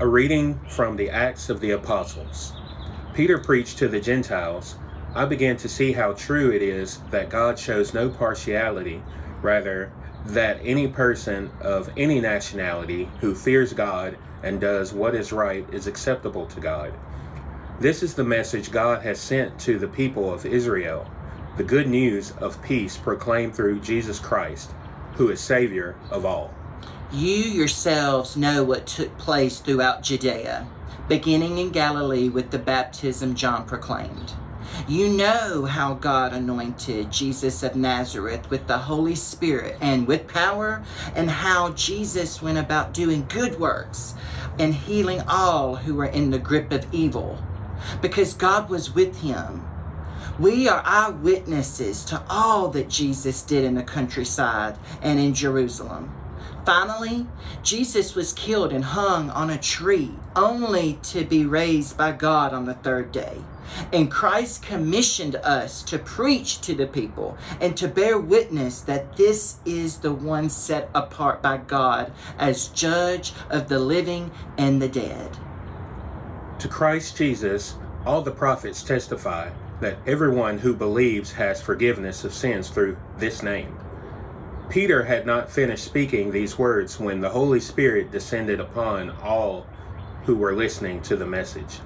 A reading from the Acts of the Apostles. Peter preached to the Gentiles. I began to see how true it is that God shows no partiality, rather, that any person of any nationality who fears God and does what is right is acceptable to God. This is the message God has sent to the people of Israel the good news of peace proclaimed through Jesus Christ, who is Savior of all. You yourselves know what took place throughout Judea, beginning in Galilee with the baptism John proclaimed. You know how God anointed Jesus of Nazareth with the Holy Spirit and with power, and how Jesus went about doing good works and healing all who were in the grip of evil, because God was with him. We are eyewitnesses to all that Jesus did in the countryside and in Jerusalem. Finally, Jesus was killed and hung on a tree, only to be raised by God on the third day. And Christ commissioned us to preach to the people and to bear witness that this is the one set apart by God as judge of the living and the dead. To Christ Jesus, all the prophets testify that everyone who believes has forgiveness of sins through this name. Peter had not finished speaking these words when the Holy Spirit descended upon all who were listening to the message.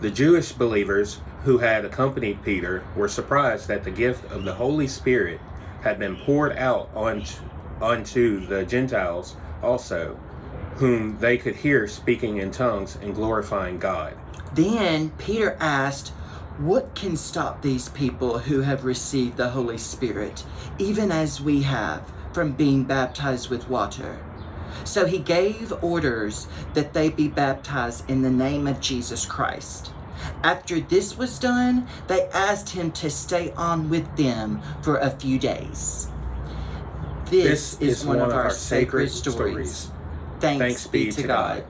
The Jewish believers who had accompanied Peter were surprised that the gift of the Holy Spirit had been poured out onto, onto the Gentiles also, whom they could hear speaking in tongues and glorifying God. Then Peter asked, What can stop these people who have received the Holy Spirit, even as we have, from being baptized with water? So he gave orders that they be baptized in the name of Jesus Christ. After this was done, they asked him to stay on with them for a few days. This, is, one, of our, sacred stories. Thanks, be to God.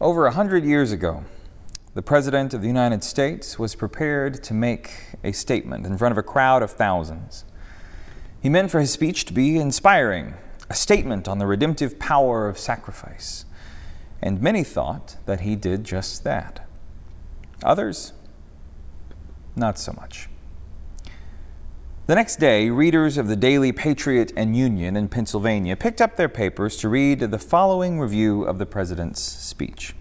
Over a hundred years ago, the President of the United States was prepared to make a statement in front of a crowd of thousands. He meant for his speech to be inspiring, a statement on the redemptive power of sacrifice. And many thought that he did just that. Others, not so much. The next day, readers of the Daily Patriot and Union in Pennsylvania picked up their papers to read the following review of the President's speech.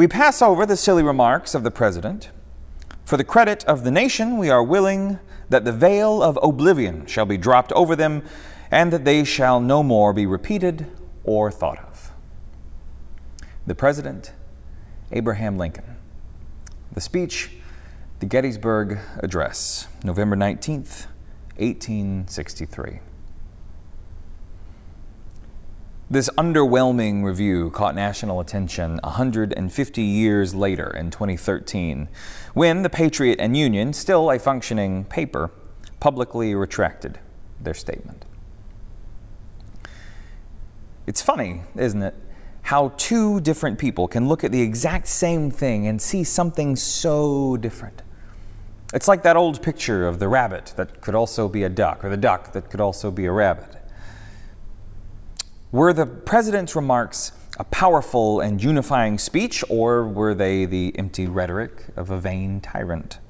We pass over the silly remarks of the President. For the credit of the nation, we are willing that the veil of oblivion shall be dropped over them, and that they shall no more be repeated or thought of. The President, Abraham Lincoln. The speech, the Gettysburg Address, November 19th, 1863. This underwhelming review caught national attention 150 years later in 2013, when the Patriot and Union, still a functioning paper, publicly retracted their statement. It's funny, isn't it? How two different people can look at the exact same thing and see something so different. It's like that old picture of the rabbit that could also be a duck, or the duck that could also be a rabbit. Were the president's remarks a powerful and unifying speech, or were they the empty rhetoric of a vain tyrant?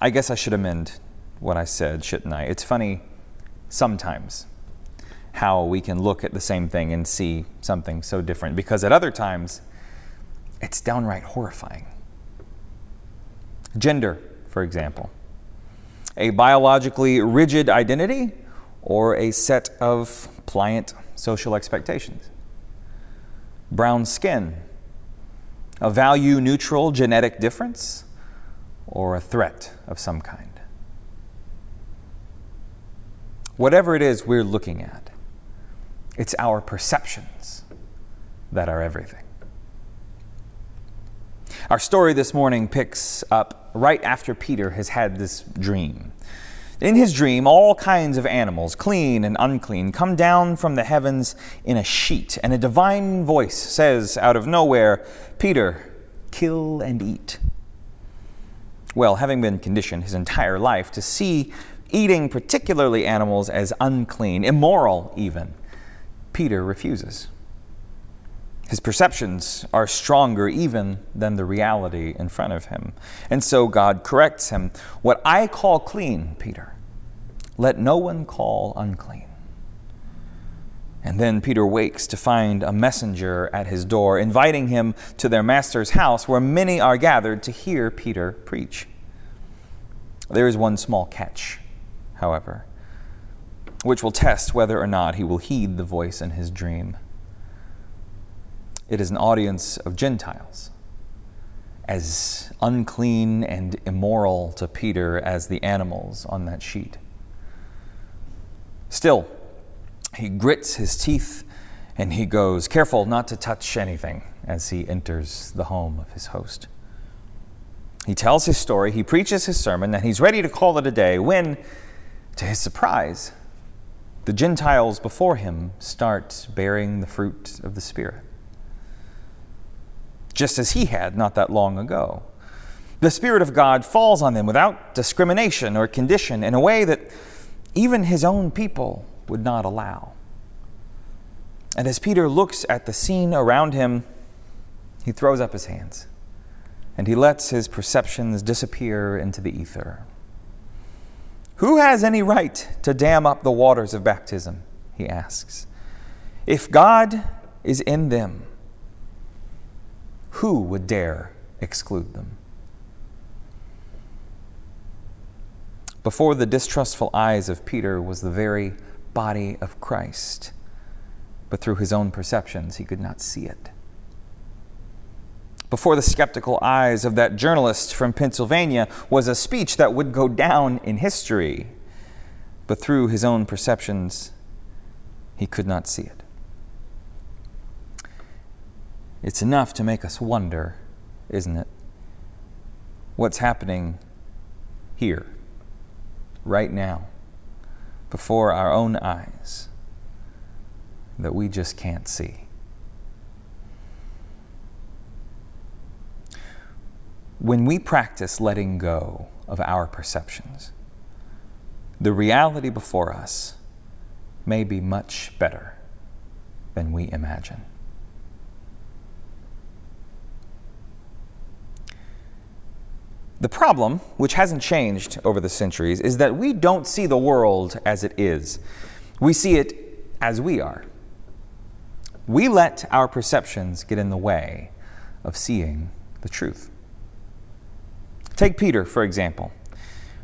I guess I should amend what I said, shouldn't I? It's funny sometimes how we can look at the same thing and see something so different, because at other times, it's downright horrifying. Gender, for example. A biologically rigid identity or a set of pliant social expectations. Brown skin, a value neutral genetic difference, or a threat of some kind. Whatever it is we're looking at, it's our perceptions that are everything. Our story this morning picks up right after Peter has had this dream. In his dream, all kinds of animals, clean and unclean, come down from the heavens in a sheet, and a divine voice says out of nowhere, Peter, kill and eat. Well, having been conditioned his entire life to see eating particularly animals as unclean, immoral even, Peter refuses. His perceptions are stronger even than the reality in front of him. And so God corrects him. What I call clean, Peter, let no one call unclean. And then Peter wakes to find a messenger at his door, inviting him to their master's house, where many are gathered to hear Peter preach. There is one small catch, however, which will test whether or not he will heed the voice in his dream. It is an audience of Gentiles, as unclean and immoral to Peter as the animals on that sheet. Still, he grits his teeth and he goes, careful not to touch anything as he enters the home of his host. He tells his story, he preaches his sermon, and he's ready to call it a day when, to his surprise, the Gentiles before him start bearing the fruit of the Spirit. Just as he had not that long ago. The Spirit of God falls on them without discrimination or condition in a way that even his own people would not allow. And as Peter looks at the scene around him, he throws up his hands and he lets his perceptions disappear into the ether. Who has any right to dam up the waters of baptism? He asks. If God is in them, who would dare exclude them? Before the distrustful eyes of Peter was the very body of Christ, but through his own perceptions, he could not see it. Before the skeptical eyes of that journalist from Pennsylvania was a speech that would go down in history, but through his own perceptions, he could not see it. It's enough to make us wonder, isn't it? What's happening here, right now? before our own eyes that we just can't see. When we practice letting go of our perceptions, the reality before us may be much better than we imagine. The problem, which hasn't changed over the centuries, is that we don't see the world as it is. We see it as we are. We let our perceptions get in the way of seeing the truth. Take Peter, for example.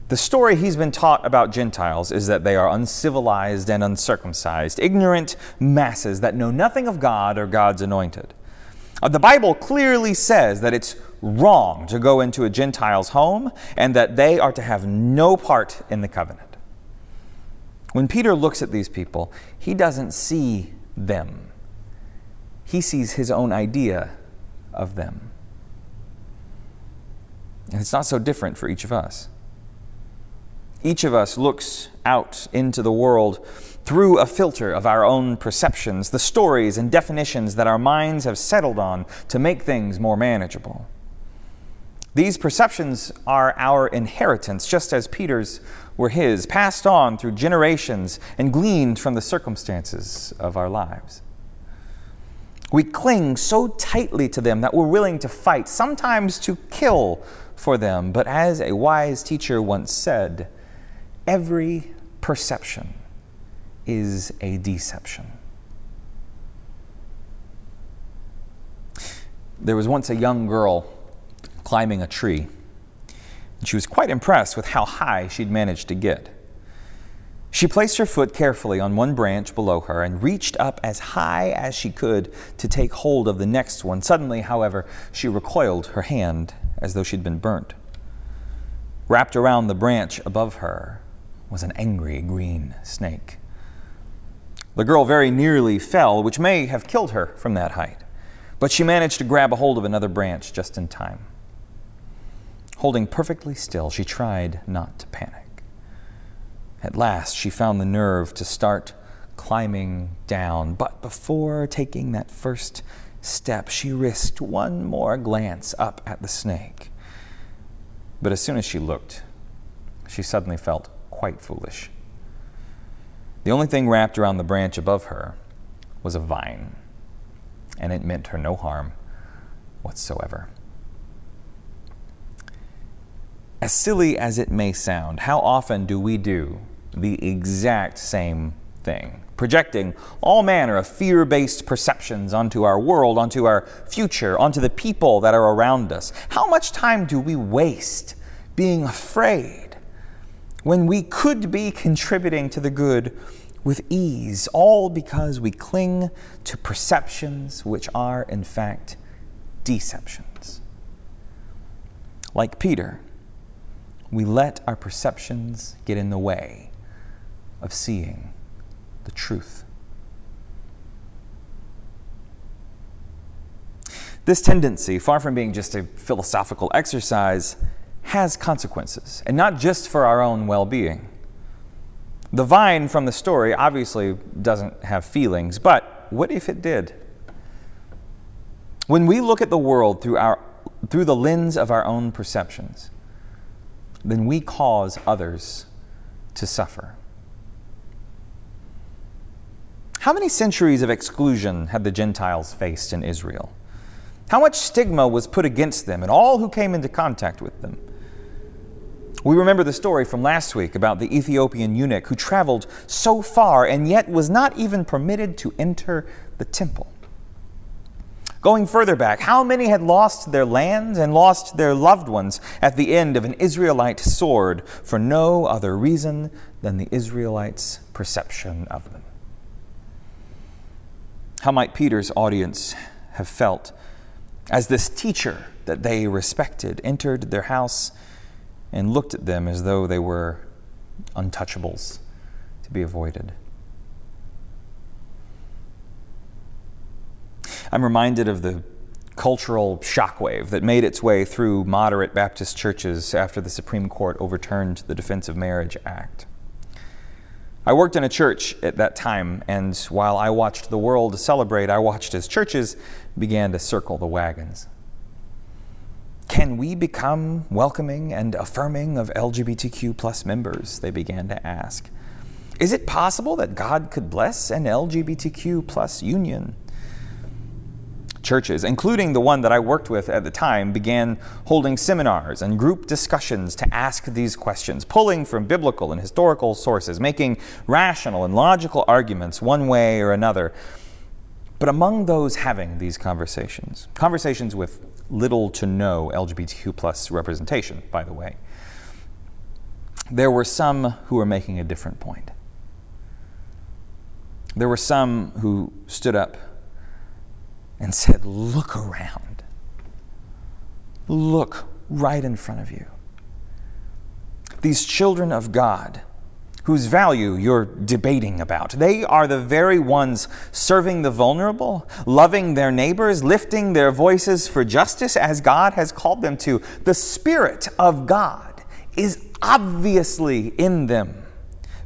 The story he's been taught about Gentiles is that they are uncivilized and uncircumcised, ignorant masses that know nothing of God or God's anointed. Uh, the Bible clearly says that it's wrong to go into a Gentile's home and that they are to have no part in the covenant. When Peter looks at these people, he doesn't see them, he sees his own idea of them. And it's not so different for each of us. Each of us looks out into the world through a filter of our own perceptions, the stories and definitions that our minds have settled on to make things more manageable. These perceptions are our inheritance, just as Peter's were his, passed on through generations and gleaned from the circumstances of our lives. We cling so tightly to them that we're willing to fight, sometimes to kill for them. But as a wise teacher once said, every perception is a deception. There was once a young girl climbing a tree, and she was quite impressed with how high she'd managed to get. She placed her foot carefully on one branch below her and reached up as high as she could to take hold of the next one. Suddenly, however, she recoiled her hand as though she'd been burnt. Wrapped around the branch above her was an angry green snake. The girl very nearly fell, which may have killed her from that height, but she managed to grab a hold of another branch just in time. Holding perfectly still, she tried not to panic. At last, she found the nerve to start climbing down, but before taking that first step, she risked one more glance up at the snake. But as soon as she looked, she suddenly felt quite foolish. The only thing wrapped around the branch above her was a vine, and it meant her no harm whatsoever. As silly as it may sound, how often do we do the exact same thing? Projecting all manner of fear based perceptions onto our world, onto our future, onto the people that are around us. How much time do we waste being afraid when we could be contributing to the good with ease, all because we cling to perceptions which are, in fact, deceptions? Like Peter we let our perceptions get in the way of seeing the truth. This tendency, far from being just a philosophical exercise, has consequences, and not just for our own well being. The vine from the story obviously doesn't have feelings, but what if it did? When we look at the world through, our, through the lens of our own perceptions, then we cause others to suffer. How many centuries of exclusion had the Gentiles faced in Israel? How much stigma was put against them and all who came into contact with them? We remember the story from last week about the Ethiopian eunuch who traveled so far and yet was not even permitted to enter the temple. Going further back, how many had lost their lands and lost their loved ones at the end of an Israelite sword for no other reason than the Israelites' perception of them? How might Peter's audience have felt as this teacher that they respected entered their house and looked at them as though they were untouchables to be avoided? I'm reminded of the cultural shockwave that made its way through moderate Baptist churches after the Supreme Court overturned the Defense of Marriage Act. I worked in a church at that time, and while I watched the world celebrate, I watched as churches began to circle the wagons. Can we become welcoming and affirming of LGBTQ plus members? They began to ask. Is it possible that God could bless an LGBTQ plus union? churches, including the one that I worked with at the time, began holding seminars and group discussions to ask these questions, pulling from biblical and historical sources, making rational and logical arguments one way or another. But among those having these conversations, conversations with little to no LGBTQ plus representation, by the way, there were some who were making a different point. There were some who stood up and said, Look around. Look right in front of you. These children of God, whose value you're debating about, they are the very ones serving the vulnerable, loving their neighbors, lifting their voices for justice as God has called them to. The Spirit of God is obviously in them,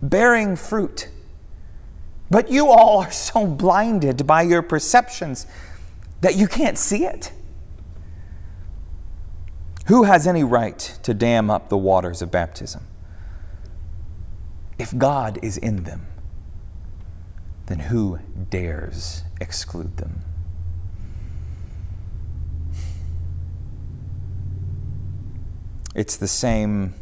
bearing fruit. But you all are so blinded by your perceptions that you can't see it? Who has any right to dam up the waters of baptism? If God is in them, then who dares exclude them? It's the same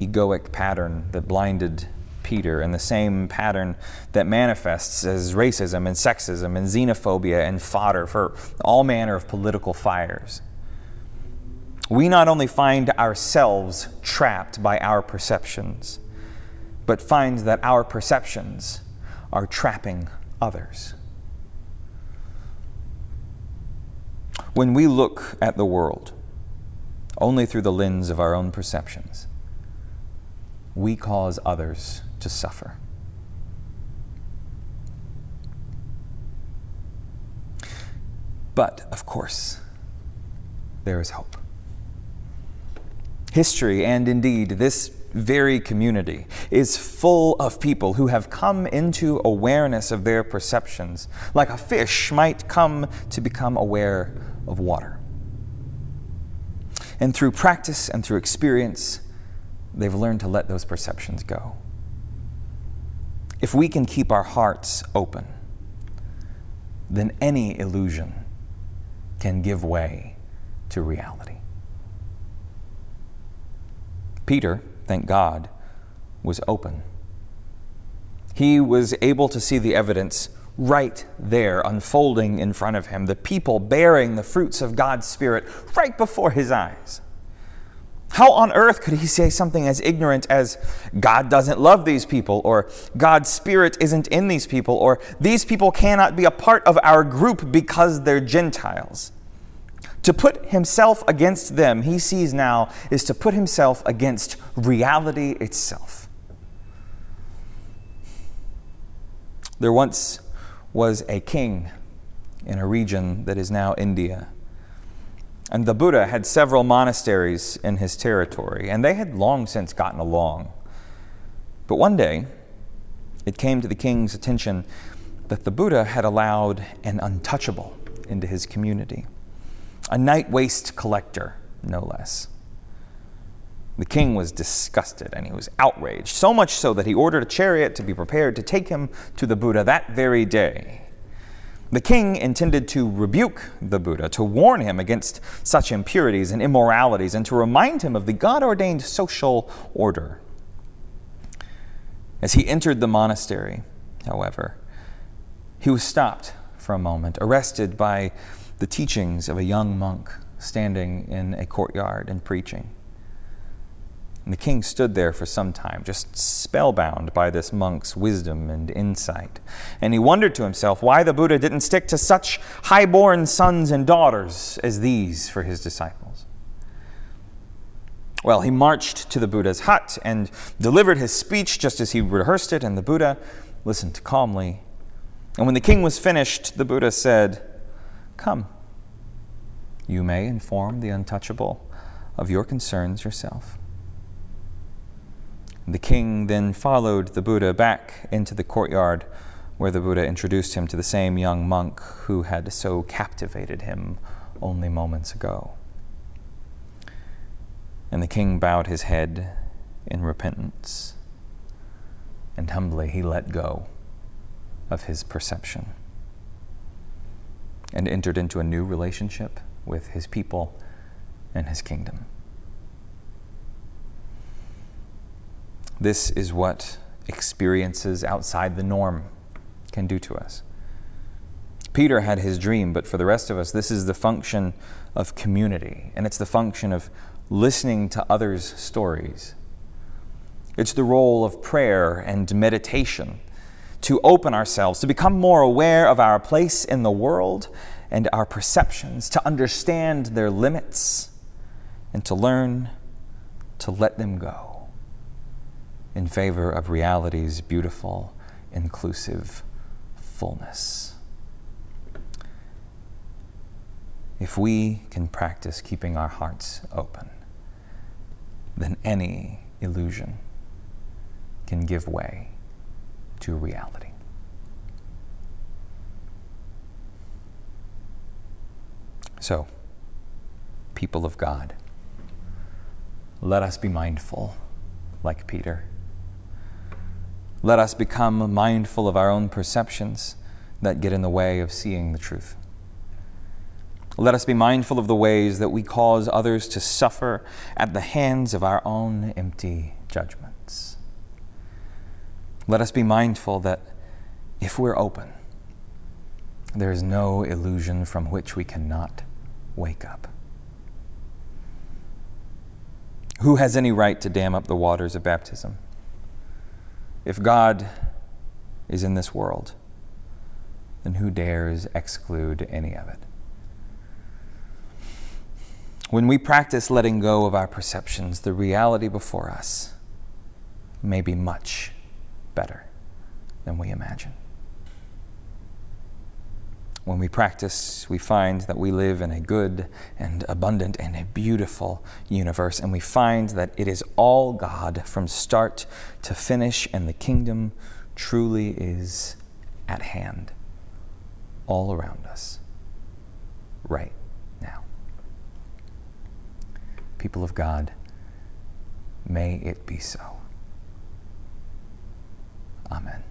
egoic pattern that blinded Peter and the same pattern that manifests as racism and sexism and xenophobia and fodder for all manner of political fires. We not only find ourselves trapped by our perceptions, but finds that our perceptions are trapping others. When we look at the world only through the lens of our own perceptions, we cause others to suffer. But, of course, there is hope. History, and indeed this very community, is full of people who have come into awareness of their perceptions, like a fish might come to become aware of water. And through practice and through experience, they've learned to let those perceptions go. If we can keep our hearts open, then any illusion can give way to reality. Peter, thank God, was open. He was able to see the evidence right there unfolding in front of him, the people bearing the fruits of God's Spirit right before his eyes. How on earth could he say something as ignorant as God doesn't love these people, or God's Spirit isn't in these people, or these people cannot be a part of our group because they're Gentiles? To put himself against them, he sees now, is to put himself against reality itself. There once was a king in a region that is now India. And the Buddha had several monasteries in his territory, and they had long since gotten along. But one day, it came to the king's attention that the Buddha had allowed an untouchable into his community, a night waste collector, no less. The king was disgusted and he was outraged, so much so that he ordered a chariot to be prepared to take him to the Buddha that very day. The king intended to rebuke the Buddha, to warn him against such impurities and immoralities, and to remind him of the God ordained social order. As he entered the monastery, however, he was stopped for a moment, arrested by the teachings of a young monk standing in a courtyard and preaching. And the king stood there for some time, just spellbound by this monk's wisdom and insight. And he wondered to himself why the Buddha didn't stick to such high-born sons and daughters as these for his disciples. Well, he marched to the Buddha's hut and delivered his speech just as he rehearsed it, and the Buddha listened calmly. And when the king was finished, the Buddha said, Come, you may inform the untouchable of your concerns yourself. The king then followed the Buddha back into the courtyard where the Buddha introduced him to the same young monk who had so captivated him only moments ago. And the king bowed his head in repentance, and humbly he let go of his perception and entered into a new relationship with his people and his kingdom. This is what experiences outside the norm can do to us. Peter had his dream, but for the rest of us, this is the function of community, and it's the function of listening to others' stories. It's the role of prayer and meditation to open ourselves, to become more aware of our place in the world and our perceptions, to understand their limits, and to learn to let them go in favor of reality's beautiful, inclusive fullness. If we can practice keeping our hearts open, then any illusion can give way to reality. So, people of God, let us be mindful, like Peter let us become mindful of our own perceptions that get in the way of seeing the truth. Let us be mindful of the ways that we cause others to suffer at the hands of our own empty judgments. Let us be mindful that if we're open, there is no illusion from which we cannot wake up. Who has any right to dam up the waters of baptism? If God is in this world, then who dares exclude any of it? When we practice letting go of our perceptions, the reality before us may be much better than we imagine. When we practice, we find that we live in a good and abundant and a beautiful universe, and we find that it is all God from start to finish, and the kingdom truly is at hand, all around us, right now. People of God, May it be so. Amen.